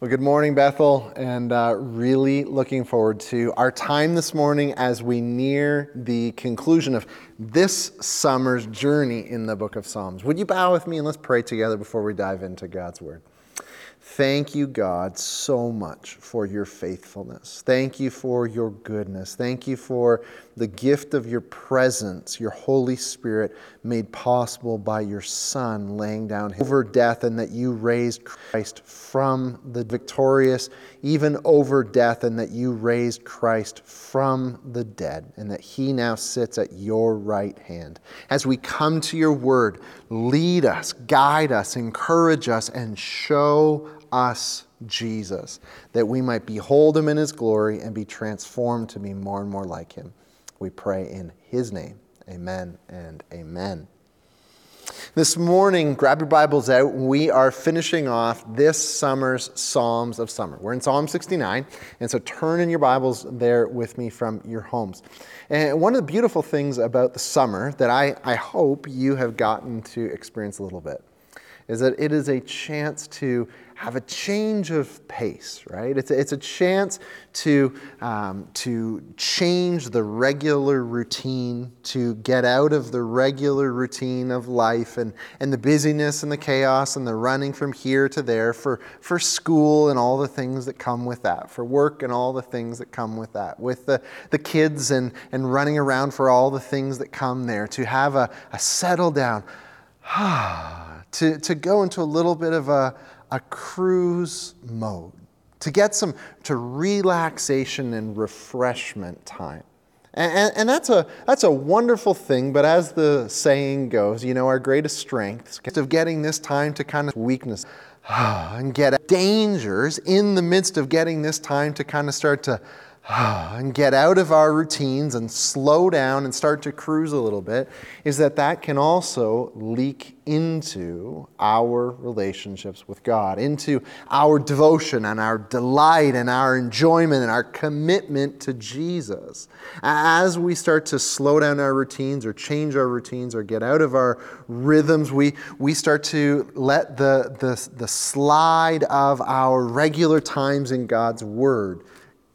Well, good morning, Bethel, and uh, really looking forward to our time this morning as we near the conclusion of this summer's journey in the book of Psalms. Would you bow with me and let's pray together before we dive into God's Word? Thank you, God, so much for your faithfulness. Thank you for your goodness. Thank you for the gift of your presence, your Holy Spirit, made possible by your Son laying down over death, and that you raised Christ from the victorious, even over death, and that you raised Christ from the dead, and that he now sits at your right hand. As we come to your word, lead us, guide us, encourage us, and show us Jesus, that we might behold him in his glory and be transformed to be more and more like him. We pray in his name. Amen and amen. This morning, grab your Bibles out. We are finishing off this summer's Psalms of Summer. We're in Psalm 69, and so turn in your Bibles there with me from your homes. And one of the beautiful things about the summer that I, I hope you have gotten to experience a little bit is that it is a chance to have a change of pace, right? It's a, it's a chance to, um, to change the regular routine, to get out of the regular routine of life and, and the busyness and the chaos and the running from here to there for, for school and all the things that come with that, for work and all the things that come with that, with the, the kids and, and running around for all the things that come there, to have a, a settle down, to, to go into a little bit of a, a cruise mode, to get some to relaxation and refreshment time. And, and, that's, a, that's a wonderful thing, but as the saying goes, you know, our greatest strength is of getting this time to kind of weakness and get dangers in the midst of getting this time to kind of start to and get out of our routines and slow down and start to cruise a little bit is that that can also leak into our relationships with God, into our devotion and our delight and our enjoyment and our commitment to Jesus. As we start to slow down our routines or change our routines or get out of our rhythms, we, we start to let the, the, the slide of our regular times in God's Word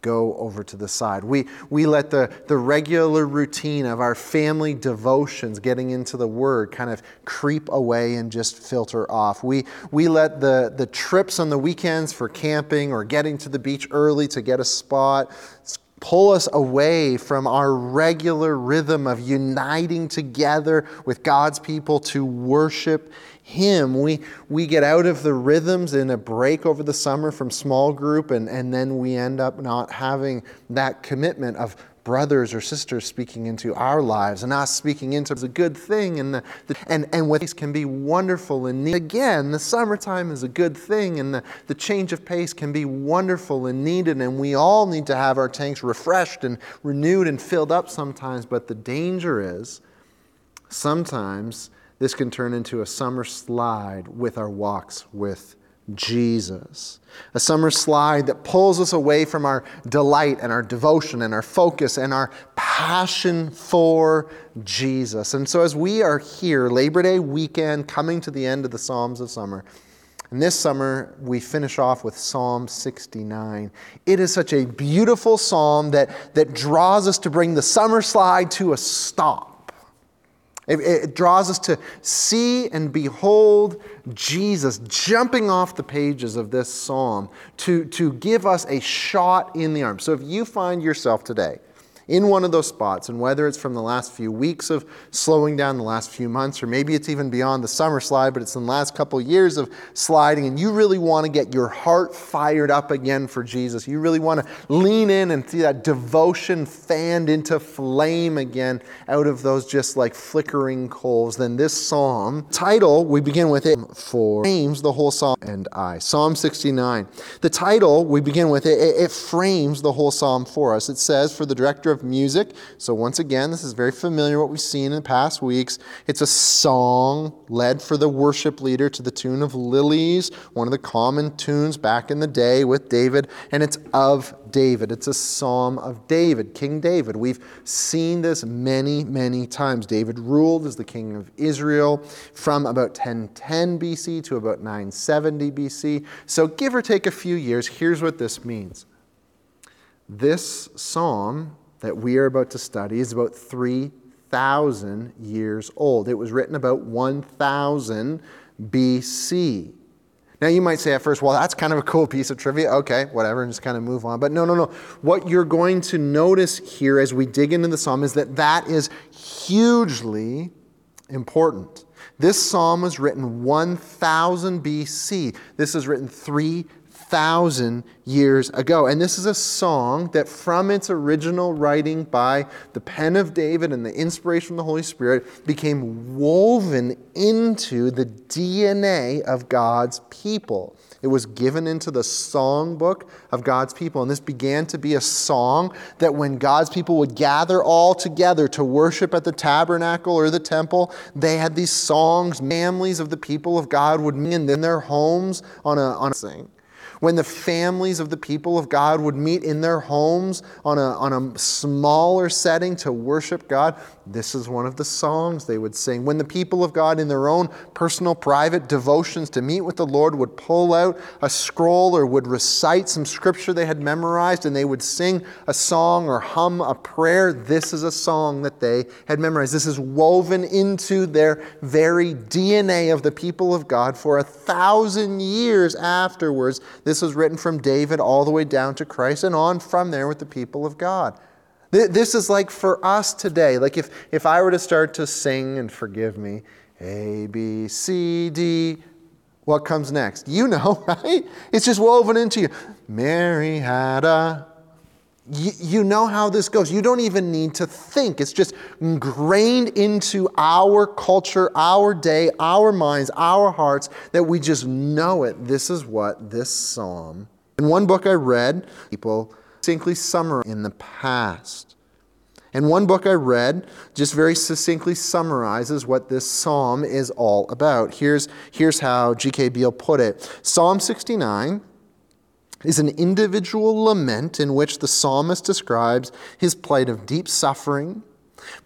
go over to the side. We, we let the, the regular routine of our family devotions, getting into the Word, kind of creep away and just filter off. We, we let the, the trips on the weekends for camping or getting to the beach early to get a spot pull us away from our regular rhythm of uniting together with God's people to worship him. We, we get out of the rhythms in a break over the summer from small group, and, and then we end up not having that commitment of brothers or sisters speaking into our lives and us speaking into is a good thing and the, the, and and what can be wonderful and neat. again the summertime is a good thing and the, the change of pace can be wonderful and needed and we all need to have our tanks refreshed and renewed and filled up sometimes but the danger is sometimes this can turn into a summer slide with our walks with Jesus. A summer slide that pulls us away from our delight and our devotion and our focus and our passion for Jesus. And so, as we are here, Labor Day weekend, coming to the end of the Psalms of Summer, and this summer, we finish off with Psalm 69. It is such a beautiful psalm that, that draws us to bring the summer slide to a stop it, it, draws us to see and behold Jesus jumping off the pages of this psalm to, to give us a shot in the arm. So if you find yourself today, in one of those spots. And whether it's from the last few weeks of slowing down, the last few months, or maybe it's even beyond the summer slide, but it's in the last couple of years of sliding, and you really want to get your heart fired up again for Jesus. You really want to lean in and see that devotion fanned into flame again out of those just like flickering coals. Then this psalm title, we begin with it for frames the whole psalm and I. Psalm 69. The title, we begin with it, it frames the whole psalm for us. It says, For the director of music. So, once again, this is very familiar what we've seen in the past weeks. It's a song led for the worship leader to the tune of Lilies, one of the common tunes back in the day with David, and it's of David. It's a psalm of David, King David. We've seen this many, many times. David ruled as the king of Israel from about 1010 BC to about 970 BC. So, give or take a few years, here's what this means. This psalm that we are about to study is about 3,000 years old. It was written about 1000 BC. Now, you might say at first, well, that's kind of a cool piece of trivia. Okay, whatever, and just kind of move on. But no, no, no. What you're going to notice here as we dig into the psalm is that that is hugely important. This psalm was written 1000 BC. This is written 3 thousand years ago. And this is a song that, from its original writing by the pen of David and the inspiration from the Holy Spirit, became woven into the DNA of God's people. It was given into the songbook of God's people. And this began to be a song that when God's people would gather all together to worship at the tabernacle or the temple, they had these songs, families of the people of God would meet in their homes on a, on a sing when the families of the people of God would meet in their homes on a, on a smaller setting to worship God, this is one of the songs they would sing. When the people of God, in their own personal, private devotions to meet with the Lord, would pull out a scroll or would recite some scripture they had memorized and they would sing a song or hum a prayer, this is a song that they had memorized. This is woven into their very DNA of the people of God for a thousand years afterwards. This this was written from David all the way down to Christ and on from there with the people of God. This is like for us today. Like if, if I were to start to sing, and forgive me, A, B, C, D, what comes next? You know, right? It's just woven into you. Mary had a you, know how this goes. You don't even need to think. It's just ingrained into our culture, our day, our minds, our hearts that we just know it. This is what this psalm. In one book I read, people succinctly summarize in the past. And one book I read just very succinctly summarizes what this psalm is all about. Here's, here's how G.K. Beale put it Psalm 69 is an individual lament in which the psalmist describes his plight of deep suffering,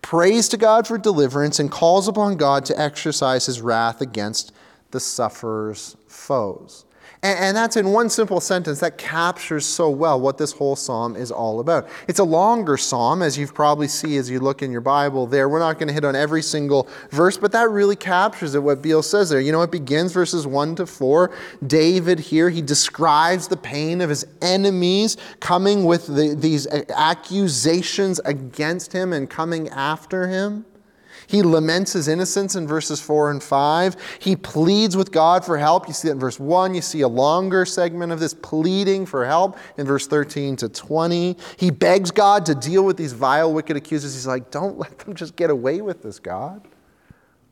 prays to God for deliverance, and calls upon God to exercise his wrath against the sufferer's foes. And, and that's in one simple sentence that captures so well what this whole psalm is all about. It's a longer psalm, as you probably see as you look in your Bible there. We're not going to hit on every single verse, but that really captures it, what Beale says there. You know, it begins verses 1 to 4. David here, he describes the pain of his enemies coming with the, these accusations against him and coming after him. He laments his innocence in verses 4 and 5. He pleads with God for help. You see that in verse 1. You see a longer segment of this pleading for help in verse 13 to 20. He begs God to deal with these vile, wicked accusers. He's like, don't let them just get away with this, God.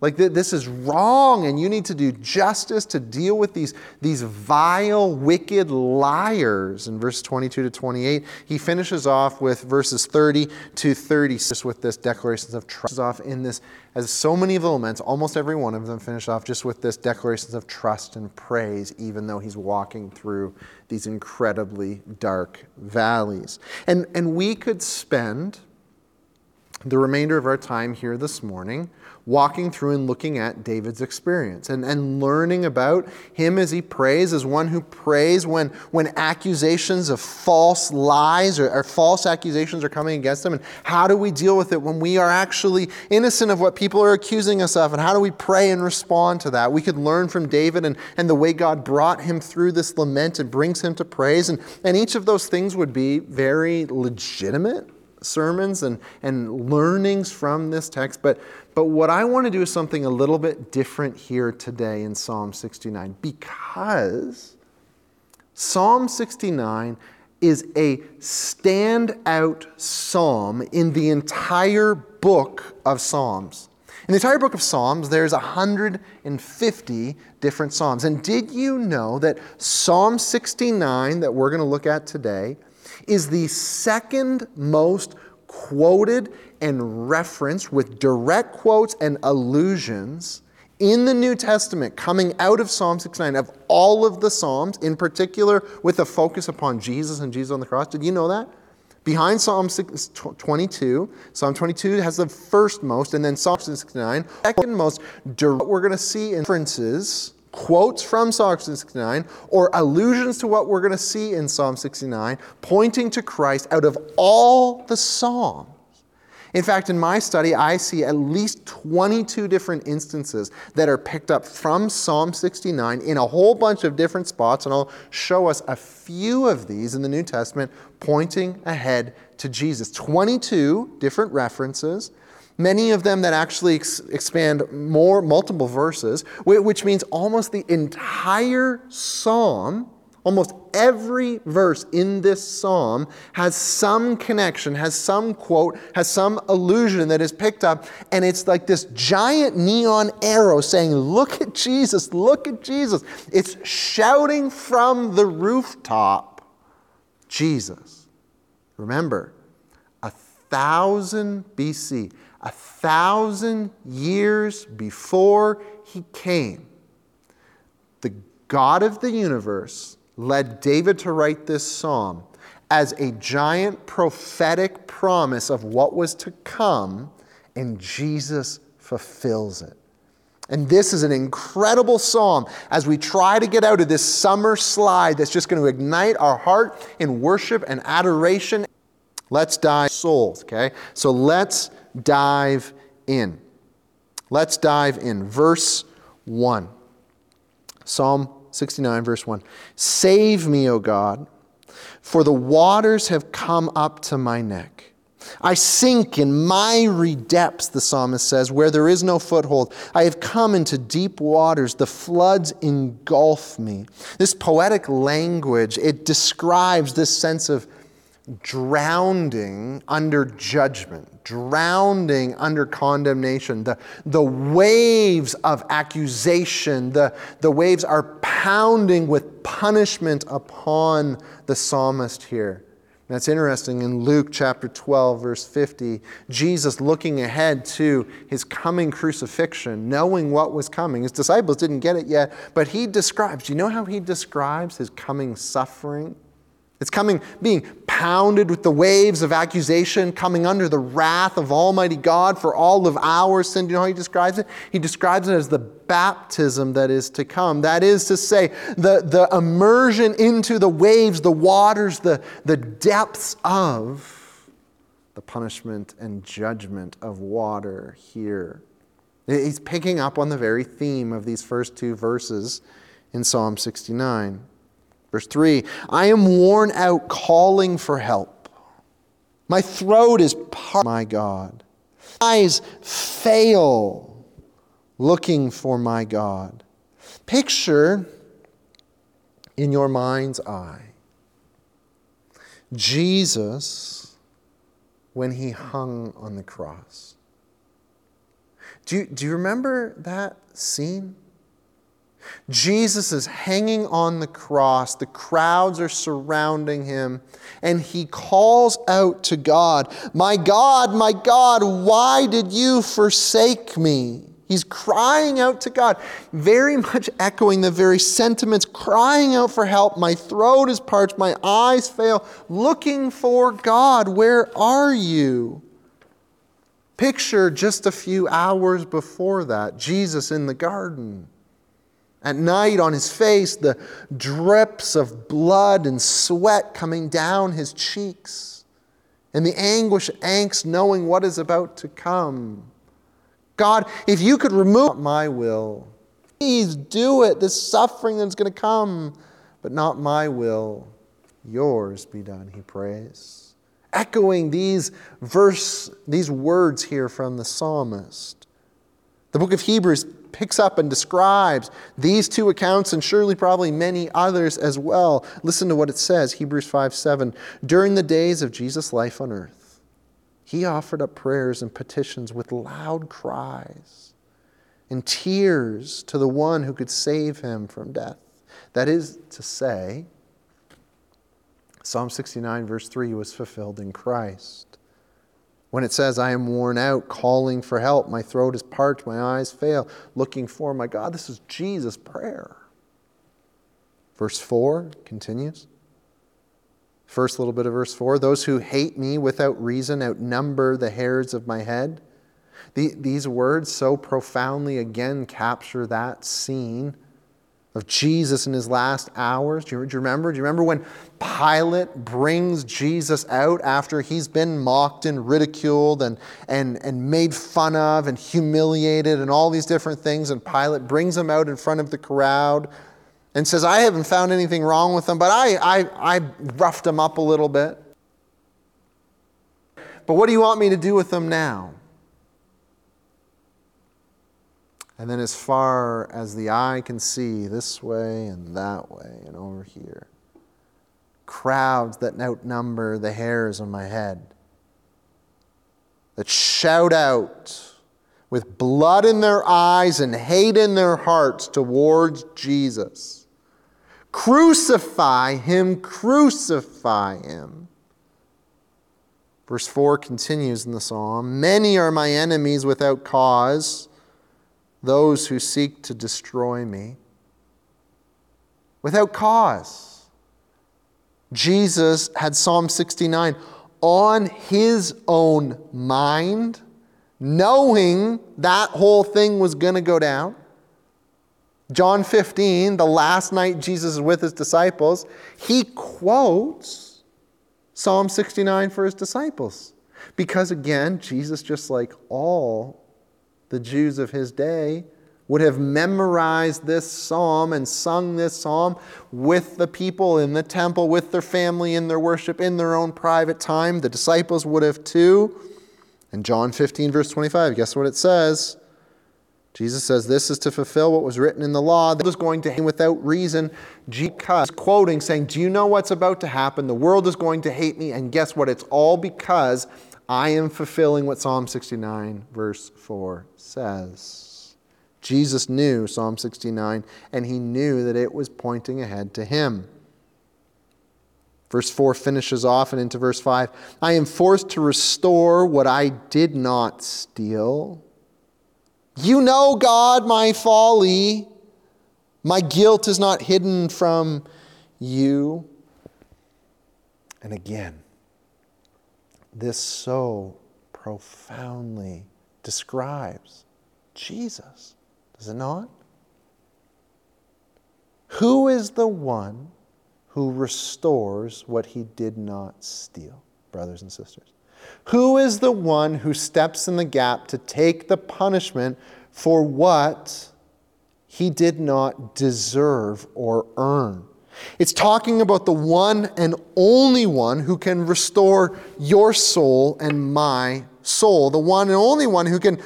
Like, this is wrong, and you need to do justice to deal with these, these vile, wicked liars. In verse 22 to 28, he finishes off with verses 30 to 36 with this declarations of trust. Off in this, as so many of the laments, almost every one of them finish off just with this declarations of trust and praise, even though he's walking through these incredibly dark valleys. And, and we could spend the remainder of our time here this morning walking through and looking at David's experience and, and learning about him as he prays, as one who prays when, when accusations of false lies or, or false accusations are coming against him. And how do we deal with it when we are actually innocent of what people are accusing us of? And how do we pray and respond to that? We could learn from David and, and the way God brought him through this lament and brings him to praise. And, and each of those things would be very legitimate sermons and, and learnings from this text. But, but what I want to do is something a little bit different here today in Psalm 69 because Psalm 69 is a standout psalm in the entire book of Psalms. In the entire book of Psalms, there's 150 different Psalms. And did you know that Psalm 69, that we're going to look at today, is the second most quoted and referenced with direct quotes and allusions in the New Testament coming out of Psalm 69 of all of the Psalms, in particular with a focus upon Jesus and Jesus on the cross. Did you know that? Behind Psalm 22, Psalm 22 has the first most, and then Psalm 69, second most. What we're going to see references, quotes from Psalm 69, or allusions to what we're going to see in Psalm 69, pointing to Christ out of all the Psalms. In fact, in my study, I see at least 22 different instances that are picked up from Psalm 69 in a whole bunch of different spots, and I'll show us a few of these in the New Testament pointing ahead to Jesus. 22 different references many of them that actually ex- expand more multiple verses which means almost the entire psalm Almost every verse in this psalm has some connection, has some quote, has some allusion that is picked up, and it's like this giant neon arrow saying, Look at Jesus, look at Jesus. It's shouting from the rooftop, Jesus. Remember, a thousand BC, a thousand years before he came, the God of the universe led David to write this psalm as a giant prophetic promise of what was to come, and Jesus fulfills it. And this is an incredible psalm as we try to get out of this summer slide that's just going to ignite our heart in worship and adoration. Let's die souls, okay? So let's dive in. Let's dive in. Verse 1. Psalm 69, verse 1. Save me, O God, for the waters have come up to my neck. I sink in miry depths, the psalmist says, where there is no foothold. I have come into deep waters. The floods engulf me. This poetic language, it describes this sense of drowning under judgment, drowning under condemnation. The, the waves of accusation, the, the waves are pounding with punishment upon the psalmist here. That's interesting. In Luke chapter 12, verse 50, Jesus looking ahead to his coming crucifixion, knowing what was coming. His disciples didn't get it yet, but he describes, do you know how he describes his coming suffering? It's coming, being pounded with the waves of accusation, coming under the wrath of Almighty God for all of our sin. Do you know how he describes it? He describes it as the baptism that is to come. That is to say, the, the immersion into the waves, the waters, the, the depths of the punishment and judgment of water here. He's picking up on the very theme of these first two verses in Psalm 69. Verse 3 I am worn out calling for help. My throat is parched, my God. Eyes fail looking for my God. Picture in your mind's eye Jesus when he hung on the cross. Do you, do you remember that scene? Jesus is hanging on the cross. The crowds are surrounding him. And he calls out to God, My God, my God, why did you forsake me? He's crying out to God, very much echoing the very sentiments, crying out for help. My throat is parched, my eyes fail, looking for God. Where are you? Picture just a few hours before that, Jesus in the garden at night, on his face, the drips of blood and sweat coming down his cheeks, and the anguish, angst, knowing what is about to come. God, if you could remove my will, please do it. This suffering that's going to come, but not my will, yours be done, he prays. Echoing these verse, these words here from the psalmist. The book of Hebrews picks up and describes these two accounts and surely probably many others as well. Listen to what it says Hebrews 5 7. During the days of Jesus' life on earth, he offered up prayers and petitions with loud cries and tears to the one who could save him from death. That is to say, Psalm 69, verse 3 was fulfilled in Christ. When it says, I am worn out, calling for help, my throat is parched, my eyes fail, looking for my God. This is Jesus' prayer. Verse 4 continues. First little bit of verse 4 Those who hate me without reason outnumber the hairs of my head. The, these words so profoundly again capture that scene of Jesus in his last hours. Do you, do you, remember? Do you remember when Pilate brings Jesus out after he's been mocked and ridiculed and, and, and made fun of and humiliated and all these different things? And Pilate brings him out in front of the crowd and says, I haven't found anything wrong with him, but I, I, I roughed him up a little bit. But what do you want me to do with him now? And then, as far as the eye can see, this way and that way and over here, crowds that outnumber the hairs on my head, that shout out with blood in their eyes and hate in their hearts towards Jesus. Crucify him, crucify him. Verse 4 continues in the psalm Many are my enemies without cause those who seek to destroy me without cause. Jesus had Psalm 69 on his own mind, knowing that whole thing was going to go down. John 15, the last night Jesus is with his disciples, he quotes Psalm 69 for his disciples. Because again, Jesus, just like all the Jews of his day would have memorized this psalm and sung this psalm with the people in the temple, with their family in their worship, in their own private time. The disciples would have too. In John 15, verse 25, guess what it says? Jesus says, This is to fulfill what was written in the law. That was going to hate without reason. Jesus quoting, saying, Do you know what's about to happen? The world is going to hate me. And guess what? It's all because I am fulfilling what Psalm 69, verse 4 says. Jesus knew Psalm 69, and he knew that it was pointing ahead to him. Verse 4 finishes off and into verse 5 I am forced to restore what I did not steal. You know, God, my folly. My guilt is not hidden from you. And again, this so profoundly describes Jesus, does it not? Who is the one who restores what he did not steal, brothers and sisters? Who is the one who steps in the gap to take the punishment for what he did not deserve or earn? It's talking about the one and only one who can restore your soul and my soul, the one and only one who can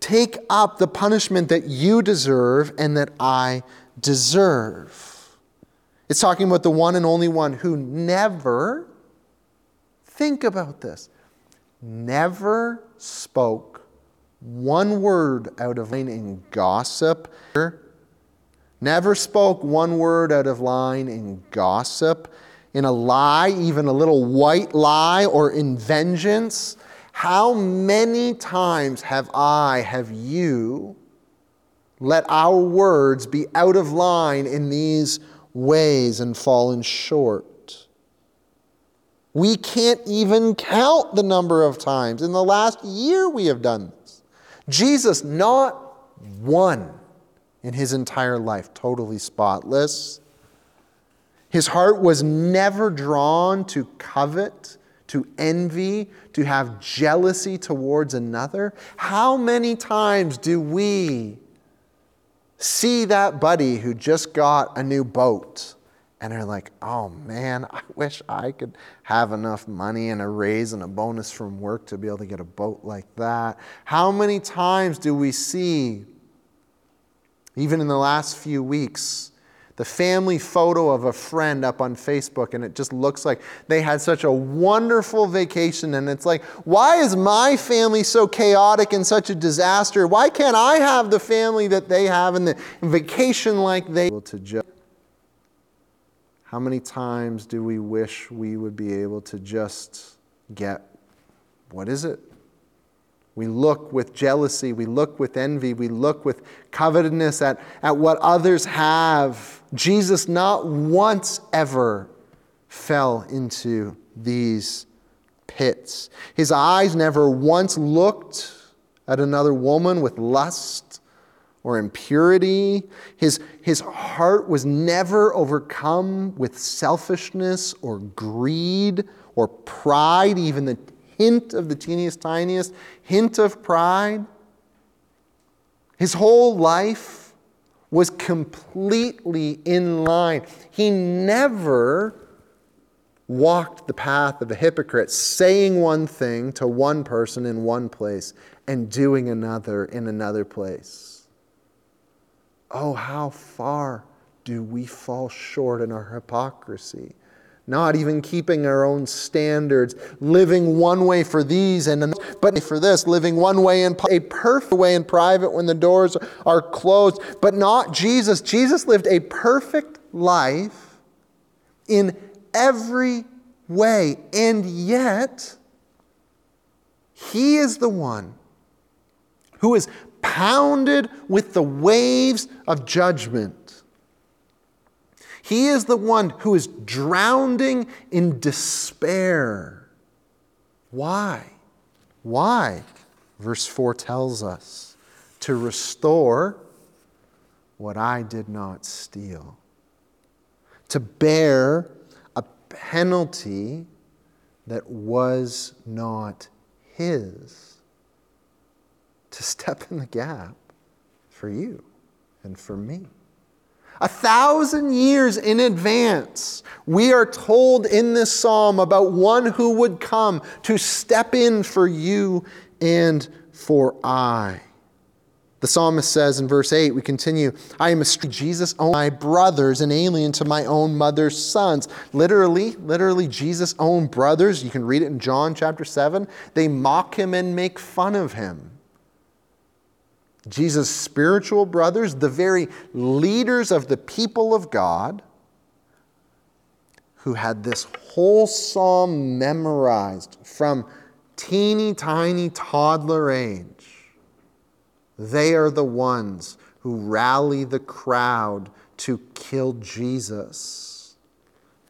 take up the punishment that you deserve and that I deserve. It's talking about the one and only one who never, think about this, never spoke one word out of line in gossip Never spoke one word out of line in gossip, in a lie, even a little white lie, or in vengeance. How many times have I, have you, let our words be out of line in these ways and fallen short? We can't even count the number of times. In the last year, we have done this. Jesus, not one in his entire life, totally spotless. His heart was never drawn to covet, to envy, to have jealousy towards another. How many times do we see that buddy who just got a new boat and are like, oh man, I wish I could have enough money and a raise and a bonus from work to be able to get a boat like that? How many times do we see even in the last few weeks, the family photo of a friend up on Facebook, and it just looks like they had such a wonderful vacation. And it's like, why is my family so chaotic and such a disaster? Why can't I have the family that they have and the vacation like they to just How many times do we wish we would be able to just get what is it? We look with jealousy, we look with envy, we look with covetousness at, at what others have. Jesus not once ever fell into these pits. His eyes never once looked at another woman with lust or impurity. His, his heart was never overcome with selfishness or greed or pride, even the hint of the teeniest, tiniest hint of pride. His whole life was completely in line. He never walked the path of a hypocrite, saying one thing to one person in one place and doing another in another place. Oh, how far do we fall short in our hypocrisy? Not even keeping our own standards, living one way for these and another, but for this, living one way in a perfect way in private when the doors are closed, but not Jesus. Jesus lived a perfect life in every way, and yet he is the one who is pounded with the waves of judgment he is the one who is drowning in despair. Why? Why? Verse 4 tells us to restore what I did not steal, to bear a penalty that was not his, to step in the gap for you and for me. A thousand years in advance, we are told in this psalm about one who would come to step in for you and for I. The psalmist says in verse 8, we continue, I am a Jesus own my brothers, an alien to my own mother's sons. Literally, literally, Jesus' own brothers, you can read it in John chapter 7, they mock him and make fun of him. Jesus' spiritual brothers, the very leaders of the people of God, who had this whole psalm memorized from teeny tiny toddler age, they are the ones who rally the crowd to kill Jesus.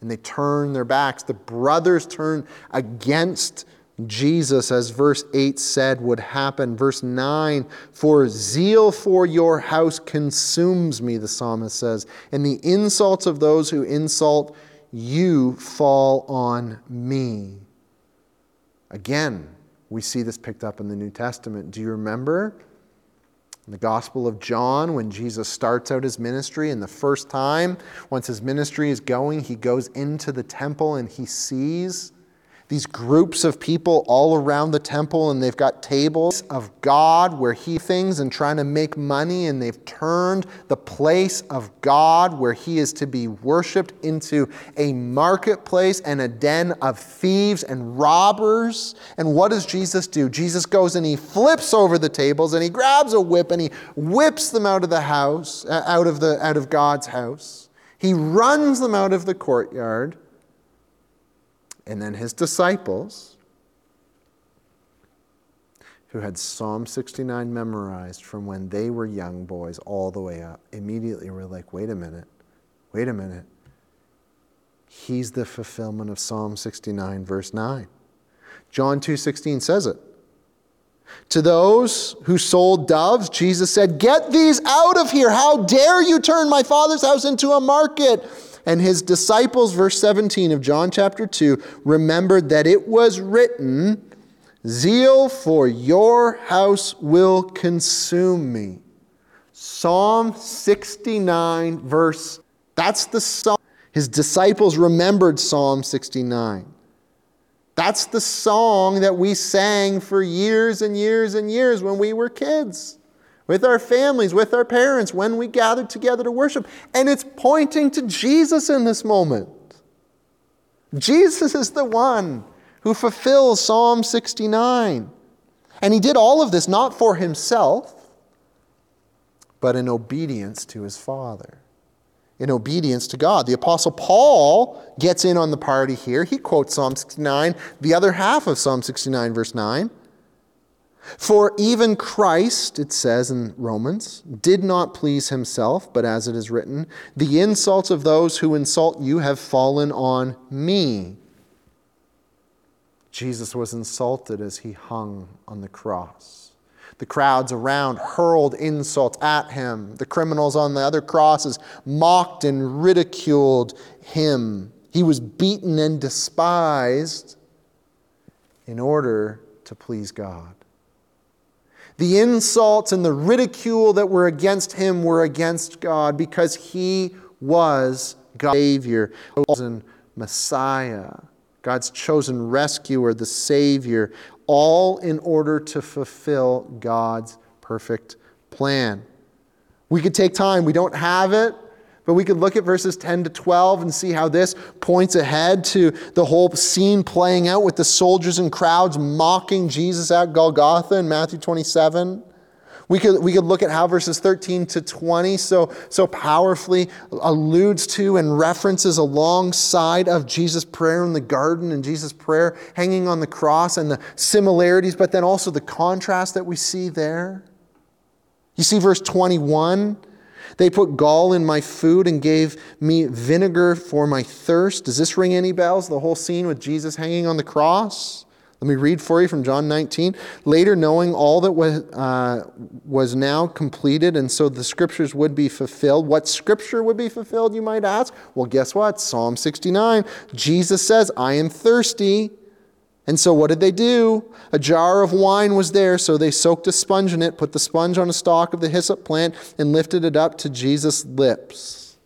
And they turn their backs. The brothers turn against Jesus, as verse 8 said, would happen. Verse 9, for zeal for your house consumes me, the psalmist says, and the insults of those who insult you fall on me. Again, we see this picked up in the New Testament. Do you remember? In the Gospel of John, when Jesus starts out his ministry, and the first time, once his ministry is going, he goes into the temple and he sees these groups of people all around the temple, and they've got tables of God where He things and trying to make money, and they've turned the place of God where He is to be worshiped into a marketplace and a den of thieves and robbers. And what does Jesus do? Jesus goes and He flips over the tables and He grabs a whip and He whips them out of the house, uh, out of, the, out of God's house. He runs them out of the courtyard and then his disciples, who had Psalm 69 memorized from when they were young boys all the way up, immediately were like, wait a minute, wait a minute. He's the fulfillment of Psalm 69, verse 9. John 2:16 says it. To those who sold doves, Jesus said, Get these out of here. How dare you turn my father's house into a market? And his disciples, verse 17 of John chapter 2, remembered that it was written, Zeal for your house will consume me. Psalm 69, verse, that's the psalm. His disciples remembered Psalm 69. That's the song that we sang for years and years and years when we were kids with our families, with our parents, when we gathered together to worship. And it's pointing to Jesus in this moment. Jesus is the one who fulfills Psalm 69. And he did all of this not for himself, but in obedience to his Father, in obedience to God. The Apostle Paul gets in on the party here. He quotes Psalm 69, the other half of Psalm 69, verse 9. For even Christ, it says in Romans, did not please himself, but as it is written, the insults of those who insult you have fallen on me. Jesus was insulted as he hung on the cross. The crowds around hurled insults at him. The criminals on the other crosses mocked and ridiculed him. He was beaten and despised in order to please God. The insults and the ridicule that were against him were against God because he was God's Savior, chosen Messiah, God's chosen rescuer, the Savior, all in order to fulfill God's perfect plan. We could take time, we don't have it. But we could look at verses 10 to 12 and see how this points ahead to the whole scene playing out with the soldiers and crowds mocking Jesus at Golgotha in Matthew 27. We could, we could look at how verses 13 to 20 so, so powerfully alludes to and references alongside of Jesus' prayer in the garden and Jesus' prayer hanging on the cross and the similarities, but then also the contrast that we see there. You see verse 21 they put gall in my food and gave me vinegar for my thirst. Does this ring any bells? The whole scene with Jesus hanging on the cross? Let me read for you from John 19. Later, knowing all that was, uh, was now completed, and so the scriptures would be fulfilled. What scripture would be fulfilled, you might ask? Well, guess what? Psalm 69. Jesus says, I am thirsty. And so, what did they do? A jar of wine was there, so they soaked a sponge in it, put the sponge on a stalk of the hyssop plant, and lifted it up to Jesus' lips.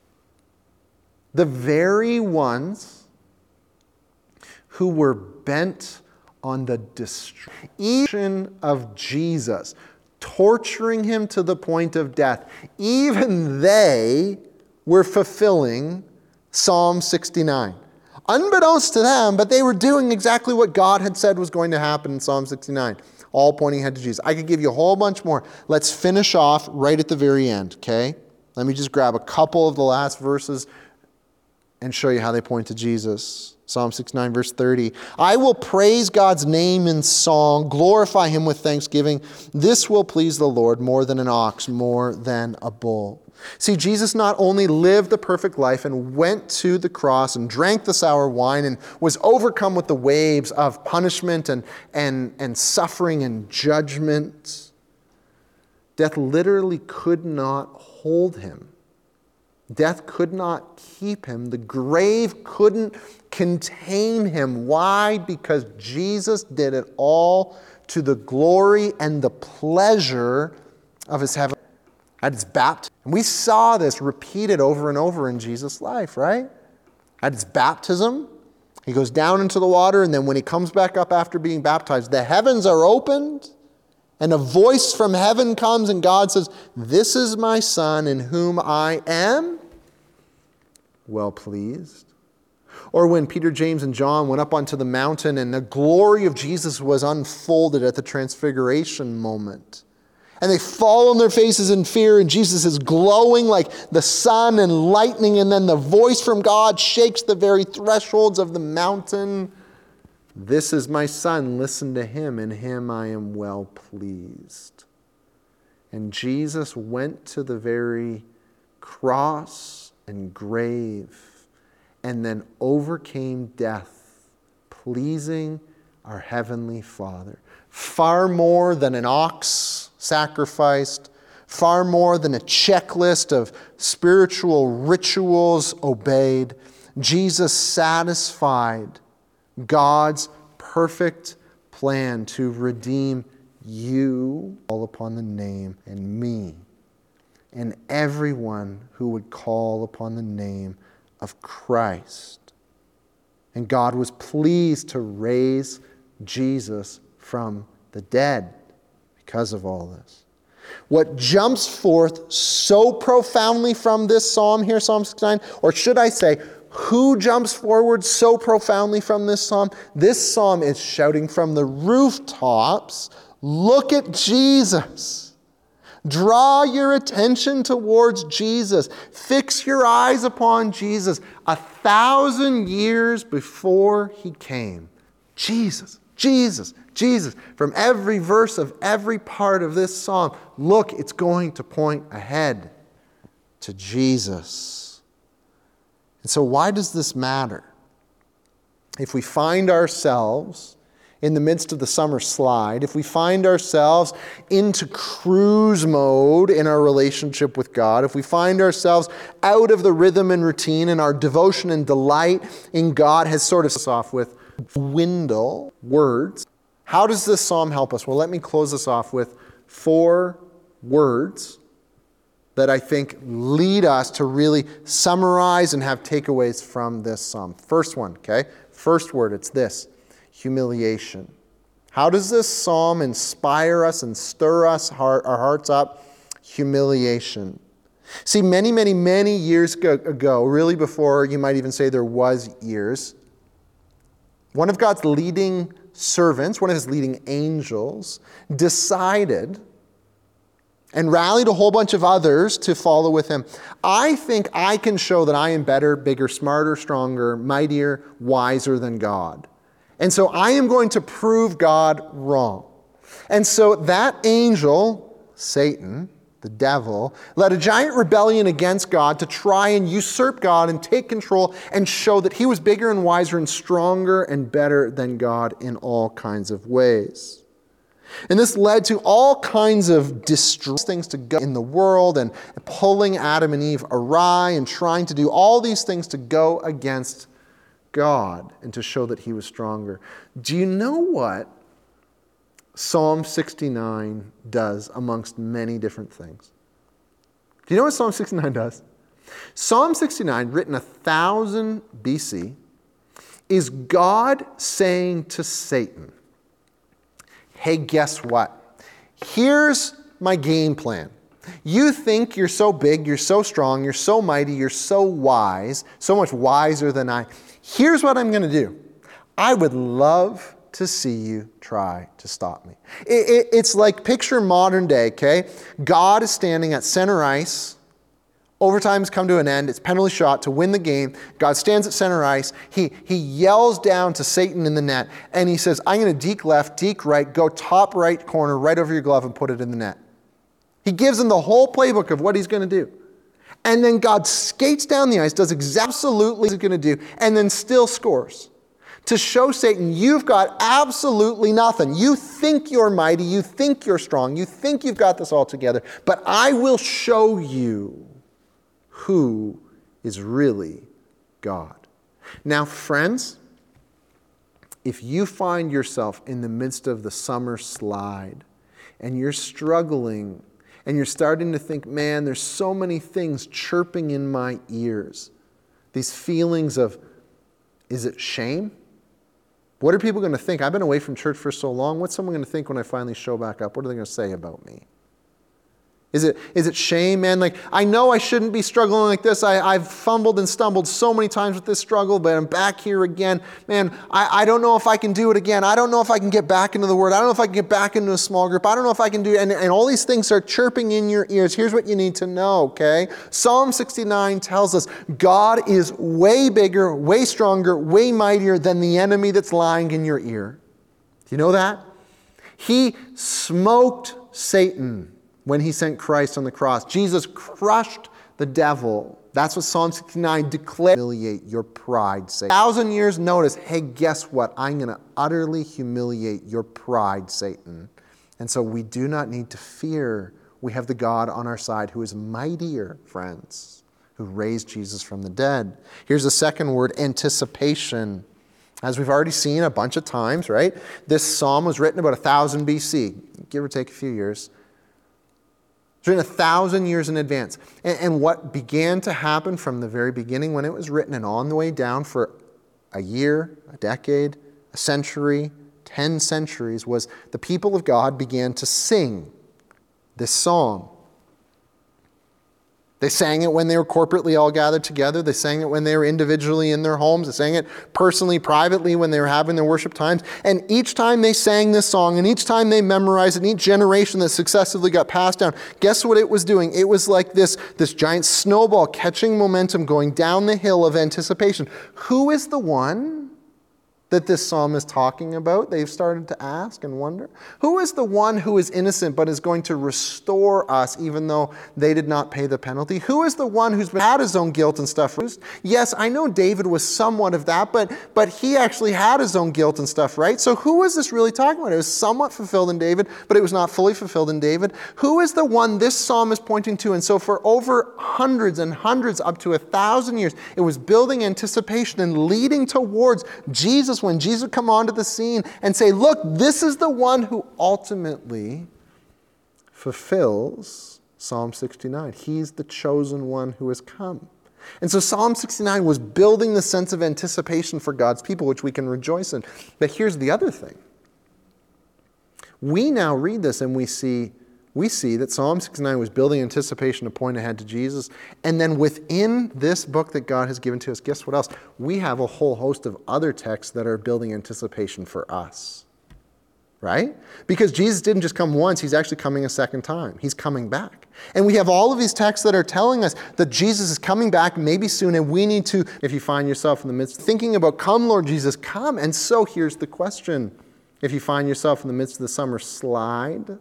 The very ones who were bent on the destruction of Jesus, torturing him to the point of death, even they were fulfilling Psalm 69 unbeknownst to them, but they were doing exactly what God had said was going to happen in Psalm 69, all pointing ahead to Jesus. I could give you a whole bunch more. Let's finish off right at the very end, okay? Let me just grab a couple of the last verses and show you how they point to Jesus. Psalm 69, verse 30. I will praise God's name in song, glorify him with thanksgiving. This will please the Lord more than an ox, more than a bull. See, Jesus not only lived the perfect life and went to the cross and drank the sour wine and was overcome with the waves of punishment and, and, and suffering and judgment, death literally could not hold him. Death could not keep him. The grave couldn't contain him. Why? Because Jesus did it all to the glory and the pleasure of his heaven at his baptism. And we saw this repeated over and over in Jesus' life, right? At his baptism, he goes down into the water, and then when he comes back up after being baptized, the heavens are opened, and a voice from heaven comes, and God says, This is my Son in whom I am well pleased. Or when Peter, James, and John went up onto the mountain and the glory of Jesus was unfolded at the transfiguration moment. And they fall on their faces in fear, and Jesus is glowing like the sun and lightning, and then the voice from God shakes the very thresholds of the mountain. This is my son, listen to him, in him I am well pleased. And Jesus went to the very cross and grave and then overcame death, pleasing our Heavenly Father. Far more than an ox sacrificed, far more than a checklist of spiritual rituals obeyed. Jesus satisfied God's perfect plan to redeem you, all upon the name, and me, and everyone who would call upon the name of Christ. And God was pleased to raise Jesus from the dead because of all this. What jumps forth so profoundly from this psalm here, Psalm 69, or should I say, who jumps forward so profoundly from this psalm? This psalm is shouting from the rooftops look at Jesus. Draw your attention towards Jesus. Fix your eyes upon Jesus. A thousand years before he came, Jesus Jesus, Jesus. From every verse of every part of this psalm, look, it's going to point ahead to Jesus. And so, why does this matter? If we find ourselves in the midst of the summer slide, if we find ourselves into cruise mode in our relationship with God, if we find ourselves out of the rhythm and routine and our devotion and delight in God has sort of off with dwindle words, how does this psalm help us? Well, let me close this off with four words that I think lead us to really summarize and have takeaways from this psalm. First one, okay? First word, it's this humiliation. How does this psalm inspire us and stir us our hearts up? Humiliation. See, many, many, many years ago, really before you might even say there was years, one of God's leading servants, one of his leading angels, decided and rallied a whole bunch of others to follow with him. I think I can show that I am better, bigger, smarter, stronger, mightier, wiser than God. And so I am going to prove God wrong. And so that angel, Satan, the devil, led a giant rebellion against God to try and usurp God and take control and show that he was bigger and wiser and stronger and better than God in all kinds of ways. And this led to all kinds of distress things to go in the world and pulling Adam and Eve awry and trying to do all these things to go against God and to show that he was stronger. Do you know what Psalm 69 does amongst many different things? Do you know what Psalm 69 does? Psalm 69, written 1000 BC, is God saying to Satan, Hey, guess what? Here's my game plan. You think you're so big, you're so strong, you're so mighty, you're so wise, so much wiser than I. Here's what I'm going to do I would love to see you try to stop me. It, it, it's like picture modern day, okay? God is standing at center ice. Overtime's come to an end. It's penalty shot to win the game. God stands at center ice. He, he yells down to Satan in the net and he says, I'm going to deke left, deke right, go top right corner, right over your glove, and put it in the net. He gives him the whole playbook of what he's going to do. And then God skates down the ice, does absolutely what he's going to do, and then still scores. To show Satan, you've got absolutely nothing. You think you're mighty, you think you're strong, you think you've got this all together, but I will show you who is really God. Now, friends, if you find yourself in the midst of the summer slide and you're struggling and you're starting to think, man, there's so many things chirping in my ears. These feelings of, is it shame? What are people going to think? I've been away from church for so long. What's someone going to think when I finally show back up? What are they going to say about me? Is it, is it shame, man? Like, I know I shouldn't be struggling like this. I, I've fumbled and stumbled so many times with this struggle, but I'm back here again. Man, I, I don't know if I can do it again. I don't know if I can get back into the Word. I don't know if I can get back into a small group. I don't know if I can do and, and all these things are chirping in your ears. Here's what you need to know, okay? Psalm 69 tells us God is way bigger, way stronger, way mightier than the enemy that's lying in your ear. Do you know that? He smoked Satan when he sent Christ on the cross. Jesus crushed the devil. That's what Psalm 69 declares. Humiliate your pride, Satan. Thousand years notice, hey, guess what? I'm going to utterly humiliate your pride, Satan. And so we do not need to fear. We have the God on our side who is mightier, friends, who raised Jesus from the dead. Here's the second word anticipation. As we've already seen a bunch of times, right? This psalm was written about 1000 BC, give or take a few years. It's written a thousand years in advance. And, and, what began to happen from the very beginning when it was written and on the way down for a year, a decade, a century, 10 centuries was the people of God began to sing this song they sang it when they were corporately all gathered together. They sang it when they were individually in their homes. They sang it personally, privately when they were having their worship times. And each time they sang this song, and each time they memorized it, and each generation that successively got passed down, guess what it was doing? It was like this, this giant snowball catching momentum going down the hill of anticipation. Who is the one that this psalm is talking about, they've started to ask and wonder. Who is the one who is innocent but is going to restore us even though they did not pay the penalty? Who is the one who's had his own guilt and stuff? Yes, I know David was somewhat of that, but, but he actually had his own guilt and stuff, right? So who is this really talking about? It was somewhat fulfilled in David, but it was not fully fulfilled in David. Who is the one this psalm is pointing to? And so for over hundreds and hundreds, up to a thousand years, it was building anticipation and leading towards Jesus Jesus, when Jesus would come onto the scene and say, Look, this is the one who ultimately fulfills Psalm 69. He's the chosen one who has come. And so Psalm 69 was building the sense of anticipation for God's people, which we can rejoice in. But here's the other thing. We now read this and we see we see that Psalm 69 was building anticipation to point ahead to Jesus. And then within this book that God has given to us, guess what else? We have a whole host of other texts that are building anticipation for us. Right? Because Jesus didn't just come once, he's actually coming a second time. He's coming back. And we have all of these texts that are telling us that Jesus is coming back maybe soon, and we need to, if you find yourself in the midst thinking about, come, Lord Jesus, come. And so here's the question. If you find yourself in the midst of the summer slide,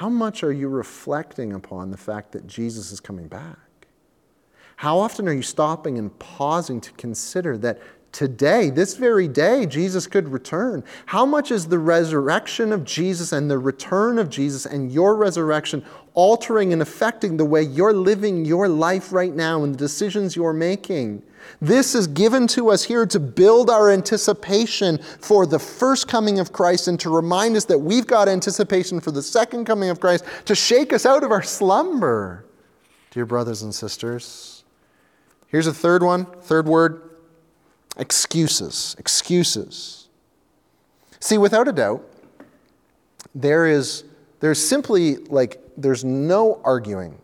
how much are you reflecting upon the fact that Jesus is coming back? How often are you stopping and pausing to consider that today, this very day, Jesus could return? How much is the resurrection of Jesus and the return of Jesus and your resurrection altering and affecting the way you're living your life right now and the decisions you're making? This is given to us here to build our anticipation for the first coming of Christ and to remind us that we've got anticipation for the second coming of Christ to shake us out of our slumber, dear brothers and sisters. Here's a third one, third word excuses. Excuses. See, without a doubt, there is there's simply like there's no arguing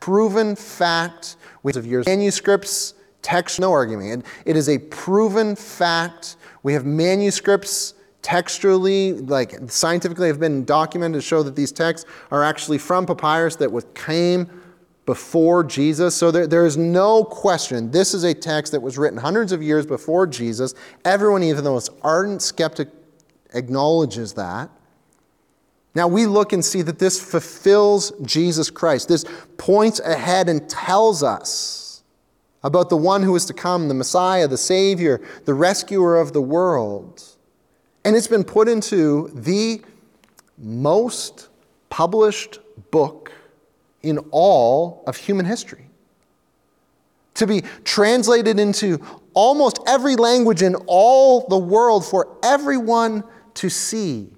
proven fact of years manuscripts text, no argument. It is a proven fact. We have manuscripts textually, like scientifically, have been documented to show that these texts are actually from papyrus that was, came before Jesus. So there, there is no question. This is a text that was written hundreds of years before Jesus. Everyone, even the most ardent skeptic, acknowledges that. Now we look and see that this fulfills Jesus Christ. This points ahead and tells us about the one who is to come, the Messiah, the Savior, the rescuer of the world. And it's been put into the most published book in all of human history. To be translated into almost every language in all the world for everyone to see,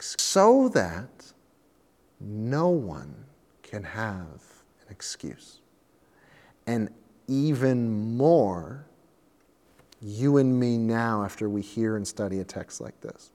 so that no one can have an excuse and even more you and me now after we hear and study a text like this.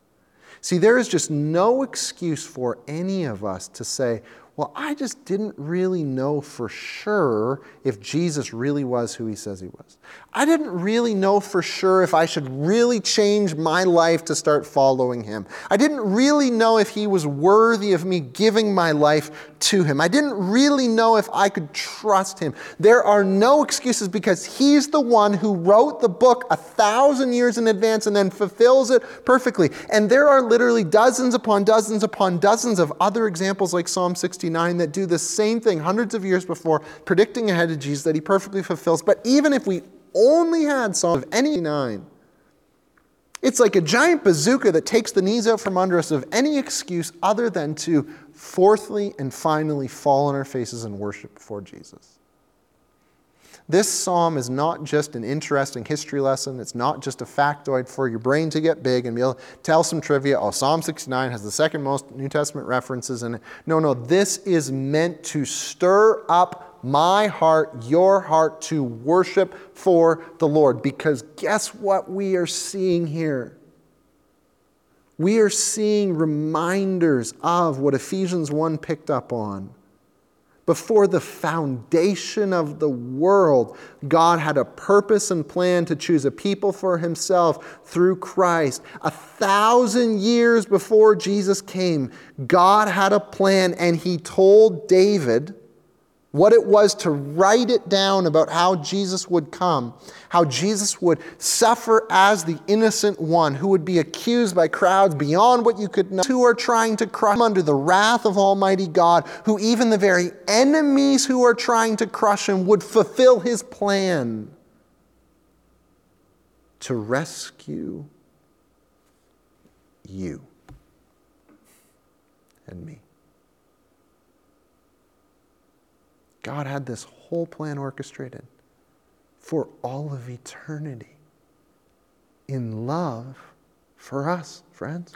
See, there is just no excuse for any of us to say, well, I just didn't really know for sure if Jesus really was who he says he was. I didn't really know for sure if I should really change my life to start following him. I didn't really know if he was worthy of me giving my life to him. I didn't really know if I could trust him. There are no excuses because he's the one who wrote the book a thousand years in advance and then fulfills it perfectly. And there are literally dozens upon dozens upon dozens of other examples like Psalm 69 that do the same thing hundreds of years before, predicting ahead of Jesus that he perfectly fulfills. But even if we only had Psalm of any nine, it's like a giant bazooka that takes the knees out from under us of any excuse other than to, fourthly and finally, fall on our faces and worship before Jesus. This psalm is not just an interesting history lesson. It's not just a factoid for your brain to get big and be able to tell some trivia. Oh, Psalm 69 has the second most New Testament references in it. No, no, this is meant to stir up my heart, your heart to worship for the Lord. Because guess what we are seeing here? We are seeing reminders of what Ephesians 1 picked up on. Before the foundation of the world, God had a purpose and plan to choose a people for himself through Christ. A thousand years before Jesus came, God had a plan, and he told David what it was to write it down about how Jesus would come, how Jesus would suffer as the innocent one who would be accused by crowds beyond what you could know, who are trying to crush him under the wrath of Almighty God, who even the very enemies who are trying to crush him would fulfill his plan to rescue you and me. God had this whole plan orchestrated for all of eternity in love for us, friends.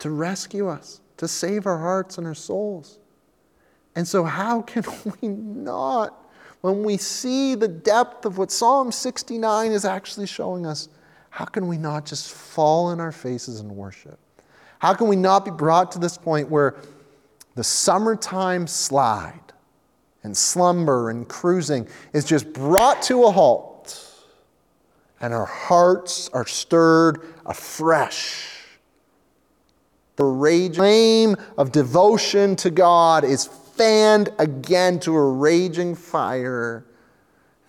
To rescue us, to save our hearts and our souls. And so, how can we not, when we see the depth of what Psalm 69 is actually showing us, how can we not just fall on our faces and worship? How can we not be brought to this point where the summertime slide and slumber and cruising is just brought to a halt, and our hearts are stirred afresh. The raging flame of devotion to God is fanned again to a raging fire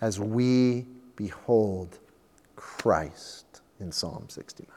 as we behold Christ in Psalm 69.